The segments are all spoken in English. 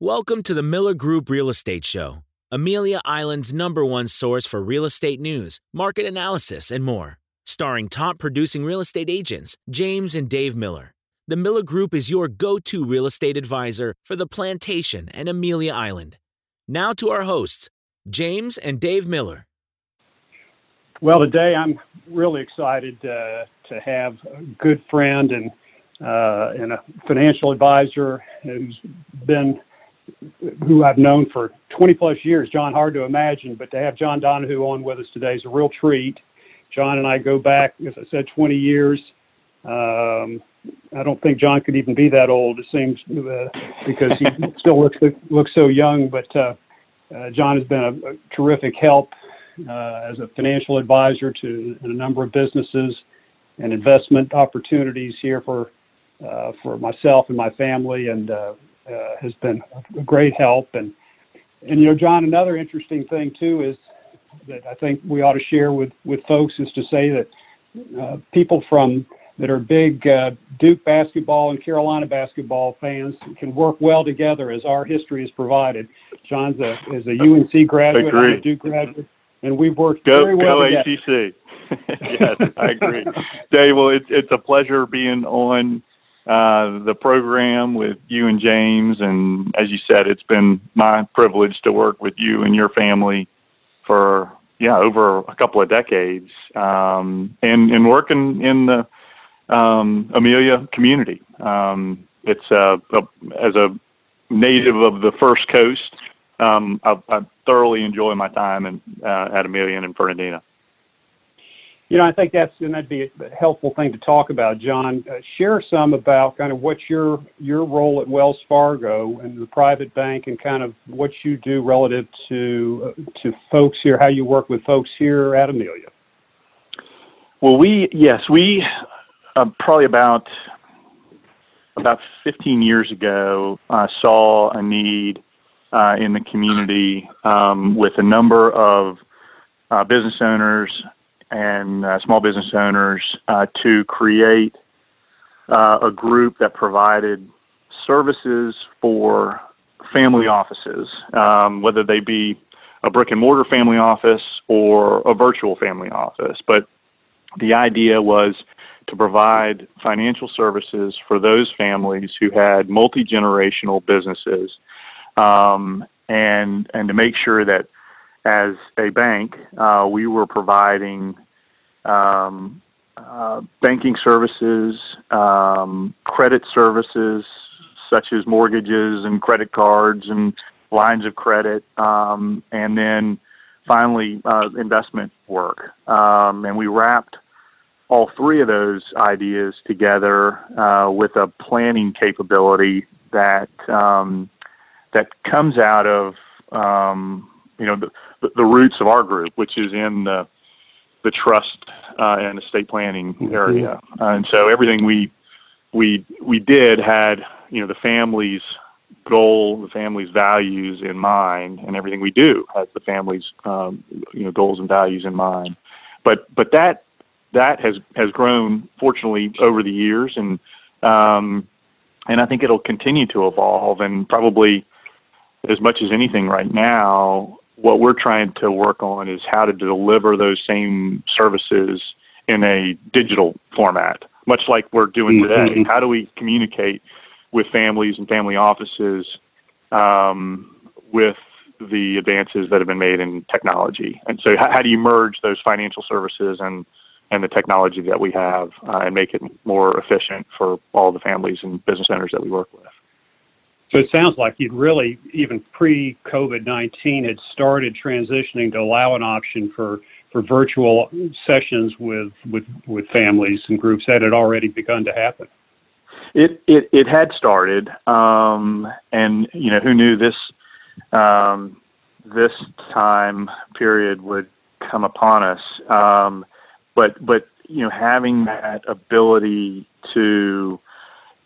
Welcome to the Miller Group Real Estate Show, Amelia Island's number one source for real estate news, market analysis, and more. Starring top producing real estate agents, James and Dave Miller. The Miller Group is your go to real estate advisor for the plantation and Amelia Island. Now to our hosts, James and Dave Miller. Well, today I'm really excited uh, to have a good friend and uh, and a financial advisor who's been who I've known for 20 plus years. John, hard to imagine, but to have John Donahoo on with us today is a real treat. John and I go back, as I said, 20 years. Um, I don't think John could even be that old. It seems uh, because he still looks looks so young. But uh, uh, John has been a, a terrific help uh, as a financial advisor to a number of businesses and investment opportunities here for uh, for myself and my family, and uh, has been a great help. And and you know, John, another interesting thing too is that I think we ought to share with with folks is to say that uh, people from that are big uh, Duke basketball and Carolina basketball fans can work well together as our history has provided. John's a is a UNC graduate, I'm a Duke graduate, and we've worked go, very well go together. ACC. yes, I agree. Dave, well, it's it's a pleasure being on uh, the program with you and James. And as you said, it's been my privilege to work with you and your family for yeah over a couple of decades, um, and and working in the um, Amelia community. Um, it's uh, a, as a native of the First Coast. Um, I, I thoroughly enjoy my time in, uh, at Amelia and in Fernandina. You know, I think that's and that'd be a helpful thing to talk about, John. Uh, share some about kind of what your your role at Wells Fargo and the private bank, and kind of what you do relative to uh, to folks here, how you work with folks here at Amelia. Well, we yes, we uh, probably about about 15 years ago saw a need uh, in the community um, with a number of uh, business owners and uh, small business owners uh, to create uh, a group that provided services for family offices, um, whether they be a brick and mortar family office or a virtual family office. But the idea was to provide financial services for those families who had multi generational businesses, um, and and to make sure that as a bank, uh, we were providing um, uh, banking services, um, credit services such as mortgages and credit cards and lines of credit, um, and then finally uh, investment work. Um, and we wrapped all three of those ideas together uh, with a planning capability that um, that comes out of um, you know the, the roots of our group, which is in the the trust uh, and estate planning mm-hmm. area. Uh, and so everything we we we did had you know the family's goal, the family's values in mind, and everything we do has the family's um, you know goals and values in mind. But but that that has has grown fortunately over the years, and um, and I think it'll continue to evolve, and probably as much as anything right now, what we're trying to work on is how to deliver those same services in a digital format, much like we're doing today. Mm-hmm. How do we communicate with families and family offices um, with the advances that have been made in technology? And so, how, how, do you merge those financial services and and the technology that we have uh, and make it more efficient for all the families and business owners that we work with? So it sounds like you'd really, even pre COVID 19, had started transitioning to allow an option for, for virtual sessions with, with, with families and groups. That had already begun to happen. It, it, it had started. Um, and, you know, who knew this, um, this time period would come upon us? Um, but, but, you know, having that ability to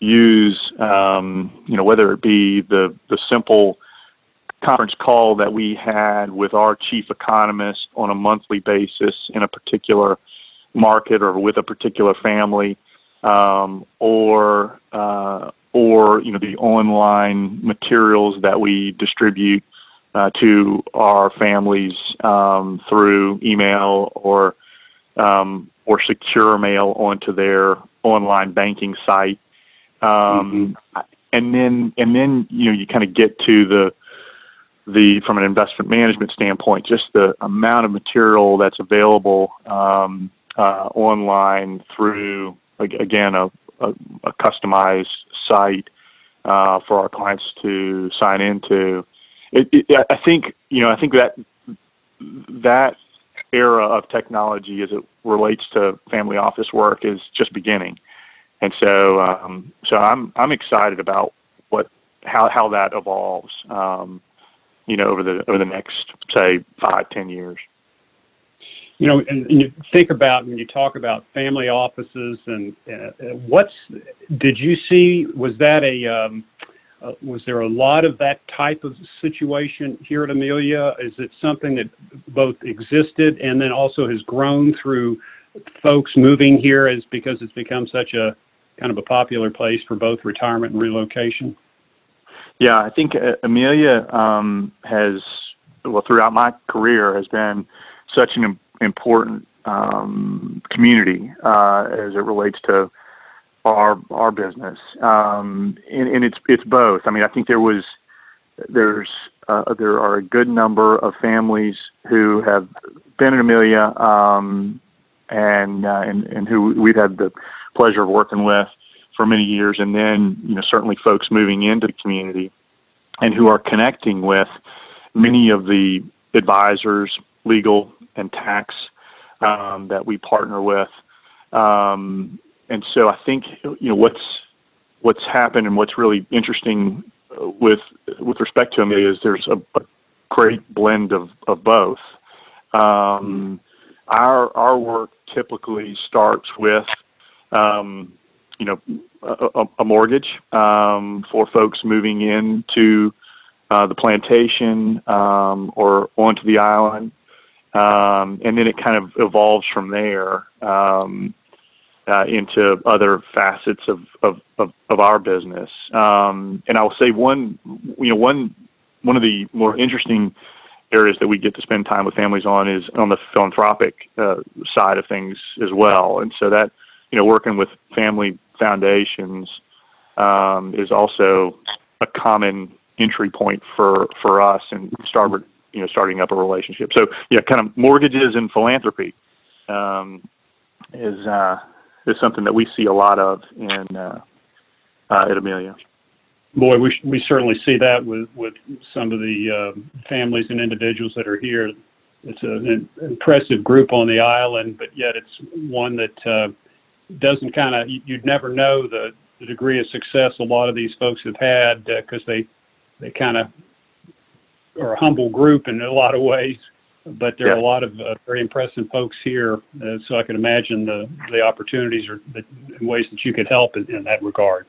use, um, you know, whether it be the, the simple conference call that we had with our chief economist on a monthly basis in a particular market or with a particular family, um, or uh, or you know the online materials that we distribute uh, to our families um, through email or um, or secure mail onto their online banking site. Um, mm-hmm. And then and then you know you kind of get to the the from an investment management standpoint, just the amount of material that's available um, uh, online through again a, a, a customized site uh, for our clients to sign into. It, it, I think you know I think that that era of technology as it relates to family office work is just beginning, and so um, so I'm I'm excited about what how how that evolves. Um, you know, over the over the next say five ten years you know, and, and, you think about when you talk about family offices and uh, what's did you see? Was that a um, uh, was there a lot of that type of situation here at Amelia? Is it something that both existed and then also has grown through folks moving here as because it's become such a kind of a popular place for both retirement and relocation? Yeah, I think uh, Amelia um, has well throughout my career has been such an important um, community uh, as it relates to our our business, um, and, and, it's it's both. I mean, I think there was there's uh, there are a good number of families who have been in Amelia um, and, uh, and and who we've had the pleasure of working with for many years, and then you know certainly folks moving into the community and who are connecting with many of the advisors, legal and tax um, that we partner with. Um, and so I think you know what's what's happened and what's really interesting with with respect to them is there's a, a great blend of of both. Um, our our work typically starts with um, you know a, a mortgage um, for folks moving into uh, the plantation um, or onto the island um, and then it kind of evolves from there um, uh, into other facets of, of, of, of our business. Um, and I will say one, you know, one one of the more interesting areas that we get to spend time with families on is on the philanthropic uh, side of things as well. And so that, you know, working with family foundations um, is also a common entry point for for us and Starboard you know starting up a relationship. So yeah, kind of mortgages and philanthropy um, is uh, is something that we see a lot of in uh, uh, at Amelia. Boy, we we certainly see that with with some of the uh, families and individuals that are here. It's an impressive group on the island, but yet it's one that uh, doesn't kind of you'd never know the, the degree of success a lot of these folks have had because uh, they they kind of or a humble group in a lot of ways, but there yeah. are a lot of uh, very impressive folks here. Uh, so I can imagine the the opportunities or the ways that you could help in, in that regard.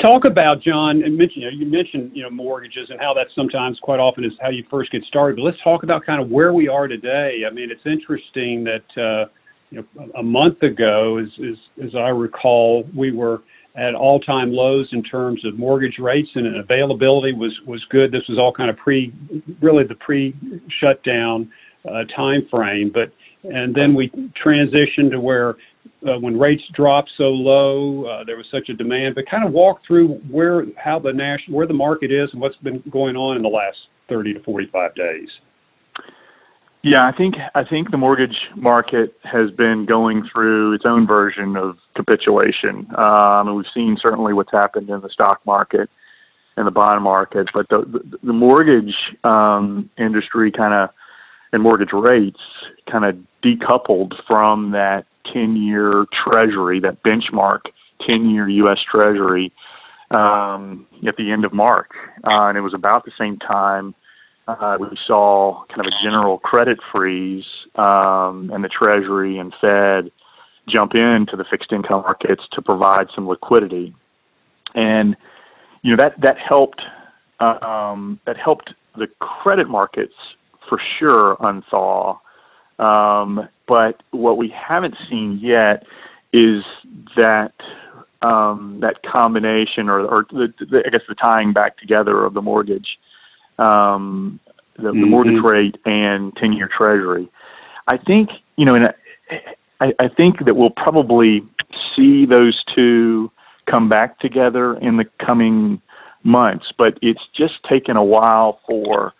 Talk about John and mention you, know, you mentioned you know mortgages and how that sometimes quite often is how you first get started. But let's talk about kind of where we are today. I mean, it's interesting that uh, you know a month ago, as, as as I recall, we were at all-time lows in terms of mortgage rates and availability was was good. This was all kind of pre, really the pre-shutdown uh, time frame. But and then we transitioned to where uh, when rates dropped so low, uh, there was such a demand. But kind of walk through where how the national where the market is and what's been going on in the last 30 to 45 days. Yeah, I think I think the mortgage market has been going through its own version of capitulation. Um, and we've seen certainly what's happened in the stock market and the bond market, but the the, mortgage um, industry kind of and mortgage rates kind of decoupled from that 10-year Treasury, that benchmark 10-year U.S. Treasury um, at the end of March, uh, and it was about the same time uh, we saw kind of a general credit freeze, um, and the Treasury and Fed jump into the fixed income markets to provide some liquidity, and you know that that helped um, that helped the credit markets for sure unthaw. Um, but what we haven't seen yet is that um, that combination, or, or the, the, I guess the tying back together of the mortgage, um, the, mm-hmm. the mortgage rate and ten-year Treasury. I think you know, and I, I think that we'll probably see those two come back together in the coming months, but it's just taken a while for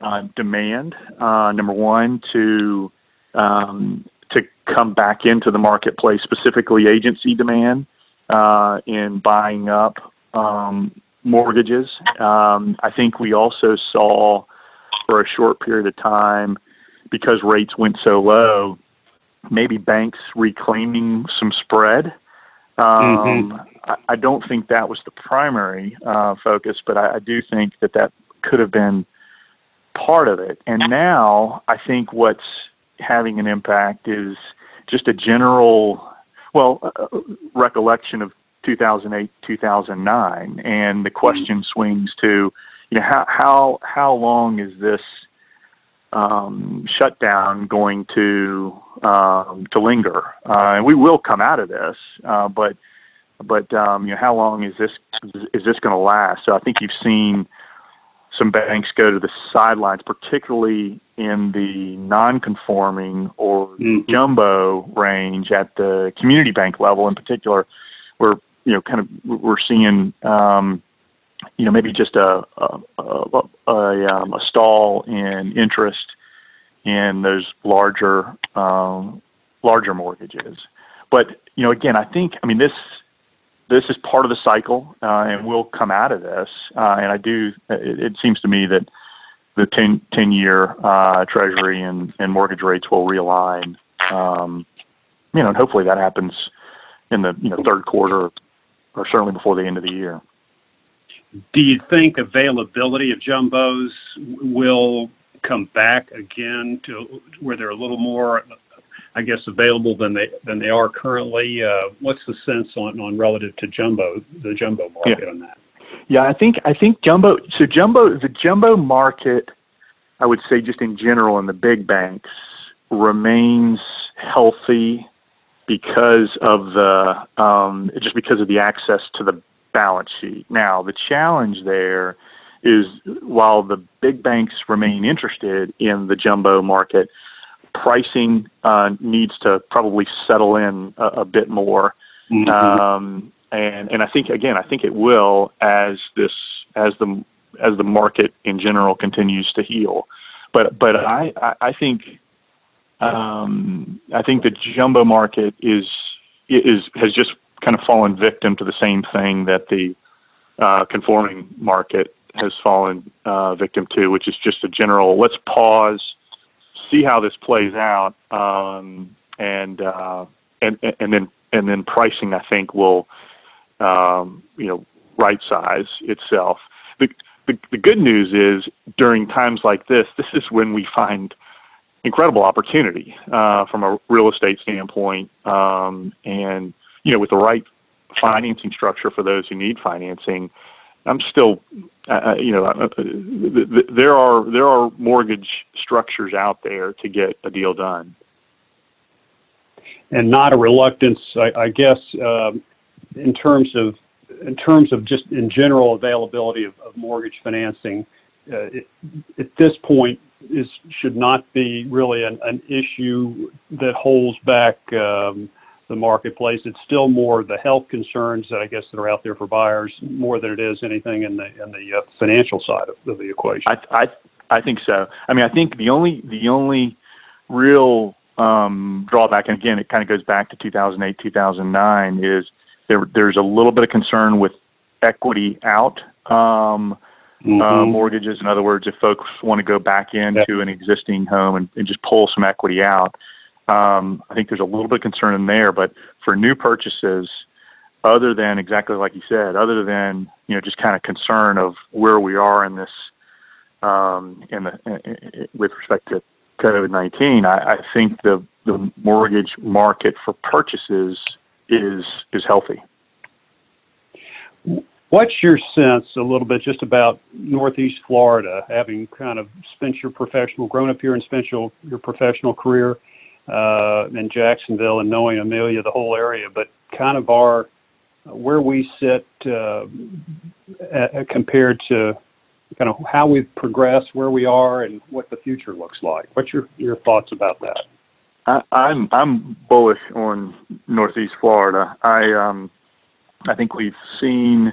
uh, demand, uh, number one, to um, to come back into the marketplace, specifically agency demand uh, in buying up um, mortgages. Um, I think we also saw for a short period of time because rates went so low, maybe banks reclaiming some spread. Um, mm-hmm. I, I, don't think that was the primary uh, focus, but I, I do think that that could have been part of it. And now I think what's having an impact is just a general, well, uh, recollection of 2008, 2009, and the question mm-hmm. swings to, you know, how how how long is this um, shutdown going to um, to linger? Uh, and we will come out of this, uh, but but um, you know, how long is this is this going to last? So I think you've seen some banks go to the sidelines, particularly in the non-conforming or mm-hmm. jumbo range at the community bank level, in particular, where you know, kind of we're seeing, um, you know, maybe just a a, a, a, um, a stall in interest in those larger um, larger mortgages. But you know, again, I think I mean this this is part of the cycle, uh, and we'll come out of this. Uh, and I do. It, it, seems to me that the 10, 10 year uh, Treasury and, and mortgage rates will realign. Um, you know, and hopefully that happens in the you know third quarter, or certainly before the end of the year. Do you think availability of jumbos will come back again to where they're a little more I guess, available than they than they are currently. Uh, what's the sense on, on relative to jumbo, the jumbo market yeah. on that? Yeah, I think I think jumbo. So jumbo, the jumbo market, I would say, just in general, in the big banks, remains healthy because of the um, just because of the access to the balance sheet. Now, the challenge there is while the big banks remain interested in the jumbo market, pricing uh, needs to probably settle in a, a bit more. Mm-hmm. Um, and and I think again, I think it will as this as the as the market in general continues to heal. But but I I, I think um, I think the jumbo market is is has just kind of fallen victim to the same thing that the uh, conforming market has fallen uh, victim to, which is just a general let's pause see how this plays out, um, and uh, and and then and then pricing I think will um, you know right size itself. The, the the good news is during times like this, this is when we find incredible opportunity uh, from a real estate standpoint, um, and you know with the right financing structure for those who need financing. I'm still, uh, uh you know, uh, uh there are there are mortgage structures out there to get a deal done, and not a reluctance, I, I guess, um, in terms of in terms of just in general availability of, of mortgage financing. Uh, it, at this point, is should not be really an, an issue that holds back. Um, the marketplace. It's still more the health concerns that I guess that are out there for buyers more than it is anything in the in the uh, financial side of, of the equation. I, I I think so. I mean, I think the only the only real um, drawback, and again, it kind of goes back to 2008, 2009, is there there's a little bit of concern with equity out. Um, uh, mm-hmm. uh, mortgages. In other words, if folks want to go back into an existing home and, and, just pull some equity out, um, I think there's a little bit of concern in there, but for new purchases, other than exactly like you said, other than you know just kind of concern of where we are in this um, in the in, with respect to COVID nineteen, I, I think the the mortgage market for purchases is is healthy. What's your sense a little bit just about Northeast Florida, having kind of spent your professional, grown up here and spent your, your professional career? Uh, in Jacksonville and knowing Amelia, the whole area, but kind of our where we sit uh, compared to kind of how we've progressed, where we are, and what the future looks like. What's your your thoughts about that? I, I'm I'm bullish on Northeast Florida. I um I think we've seen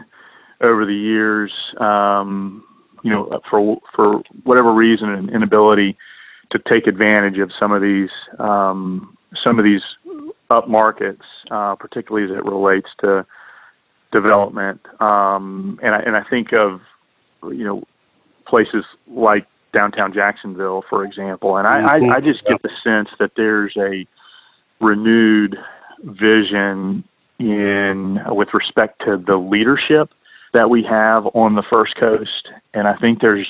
over the years, um, you know, for for whatever reason, an inability to take advantage of some of these um, some of these up markets, uh, particularly as it relates to development. Um, and I and I think of you know places like downtown Jacksonville, for example. And I, mm-hmm. I, I just get the sense that there's a renewed vision in with respect to the leadership that we have on the First Coast, and I think there's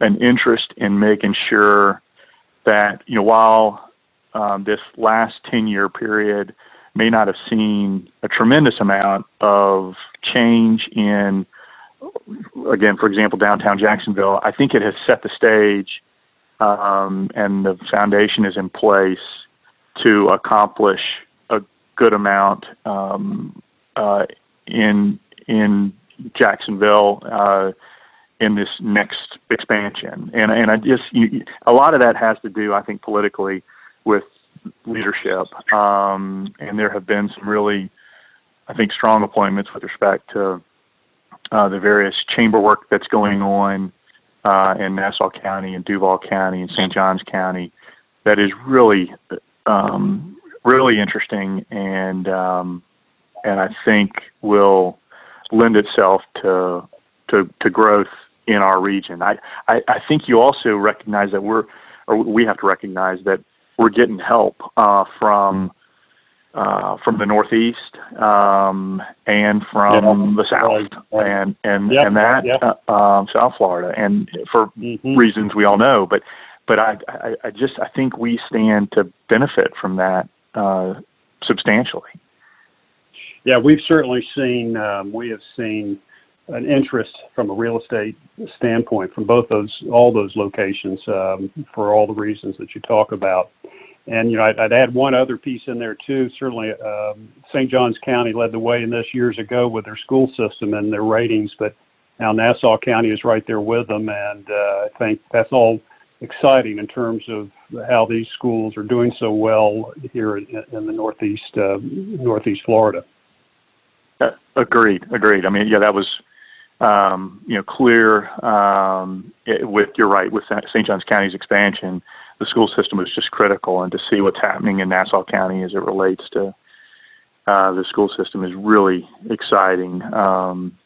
an interest in making sure that you know while um, this last ten year period may not have seen a tremendous amount of change in again, for example, downtown Jacksonville, I think it has set the stage um, and the foundation is in place to accomplish a good amount um, uh, in in Jacksonville. Uh, in this next expansion. And and I just you, a lot of that has to do, I think, politically with leadership. Um, and there have been some really, I think, strong appointments with respect to uh, the various chamber work that's going on uh, in Nassau County and Duval County and St. Johns County that is really um, really interesting and um, and I think will lend itself to to, to growth in our region. I, I, I think you also recognize that we're or we have to recognize that we're getting help uh, from uh, from the Northeast um, and from the South, and and and that uh, um, South Florida, and for mm-hmm. reasons we all know. But but I, I, I just I think we stand to benefit from that uh, substantially. Yeah, we've certainly seen um, we have seen an interest from a real estate standpoint from both those all those locations um, for all the reasons that you talk about. And you know, I'd, I'd add one other piece in there too. Certainly, um, St. Johns County led the way in this years ago with their school system and their ratings, but now Nassau County is right there with them, and uh, I think that's all exciting in terms of how these schools are doing so well here in, in the northeast uh, northeast Florida. Uh, agreed, agreed. I mean, yeah, that was um, you know clear um, it, with you're right with St. Johns County's expansion the school system is just critical, and to see what's happening in Nassau County as it relates to uh, the school system is really exciting. Um,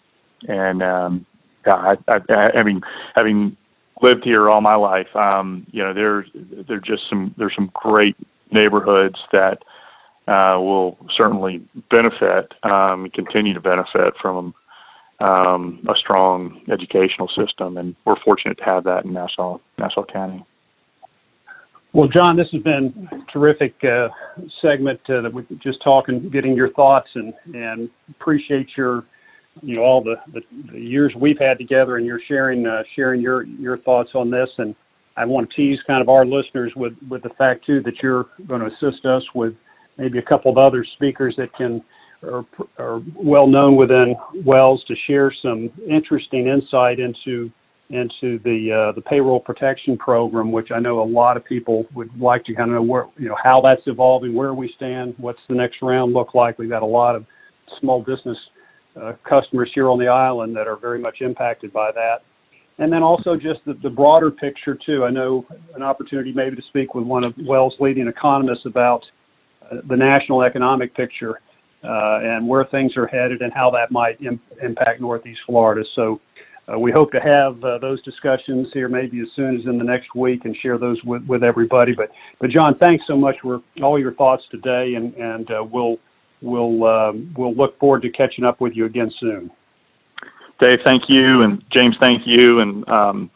and um, yeah, I, I, I, having having lived here all my life, um, you know, there's there's just some there's some great neighborhoods that uh, will certainly benefit, um, continue to benefit from um, a strong educational system, and we're fortunate to have that in Nassau Nassau County. Well, John, this has been a terrific uh, segment uh, that we just talking, getting your thoughts, and and appreciate your, you know, all the, the, the years we've had together, and you're sharing uh, sharing your your thoughts on this. And I want to tease kind of our listeners with with the fact too that you're going to assist us with maybe a couple of other speakers that can are, are well known within Wells to share some interesting insight into into the uh, the payroll protection program, which I know a lot of people would like to kind of know where you know how that's evolving, where we stand, what's the next round look like. We've got a lot of small business uh, customers here on the island that are very much impacted by that, and then also just the, the broader picture too. I know an opportunity maybe to speak with one of Wells' leading economists about uh, the national economic picture. Uh, and where things are headed and how that might Im- impact Northeast Florida. So uh, we hope to have uh, those discussions here maybe as soon as in the next week and share those with, with everybody. But, but John, thanks so much for all your thoughts today, and, and uh, we'll, we'll, um, we'll look forward to catching up with you again soon. Dave, thank you, and James, thank you, and um,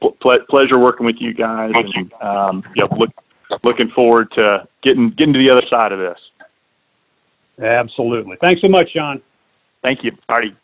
ple- pleasure working with you guys. And um, yep, look, looking forward to getting getting to the other side of this. Absolutely. Thanks so much, John. Thank you. Artie.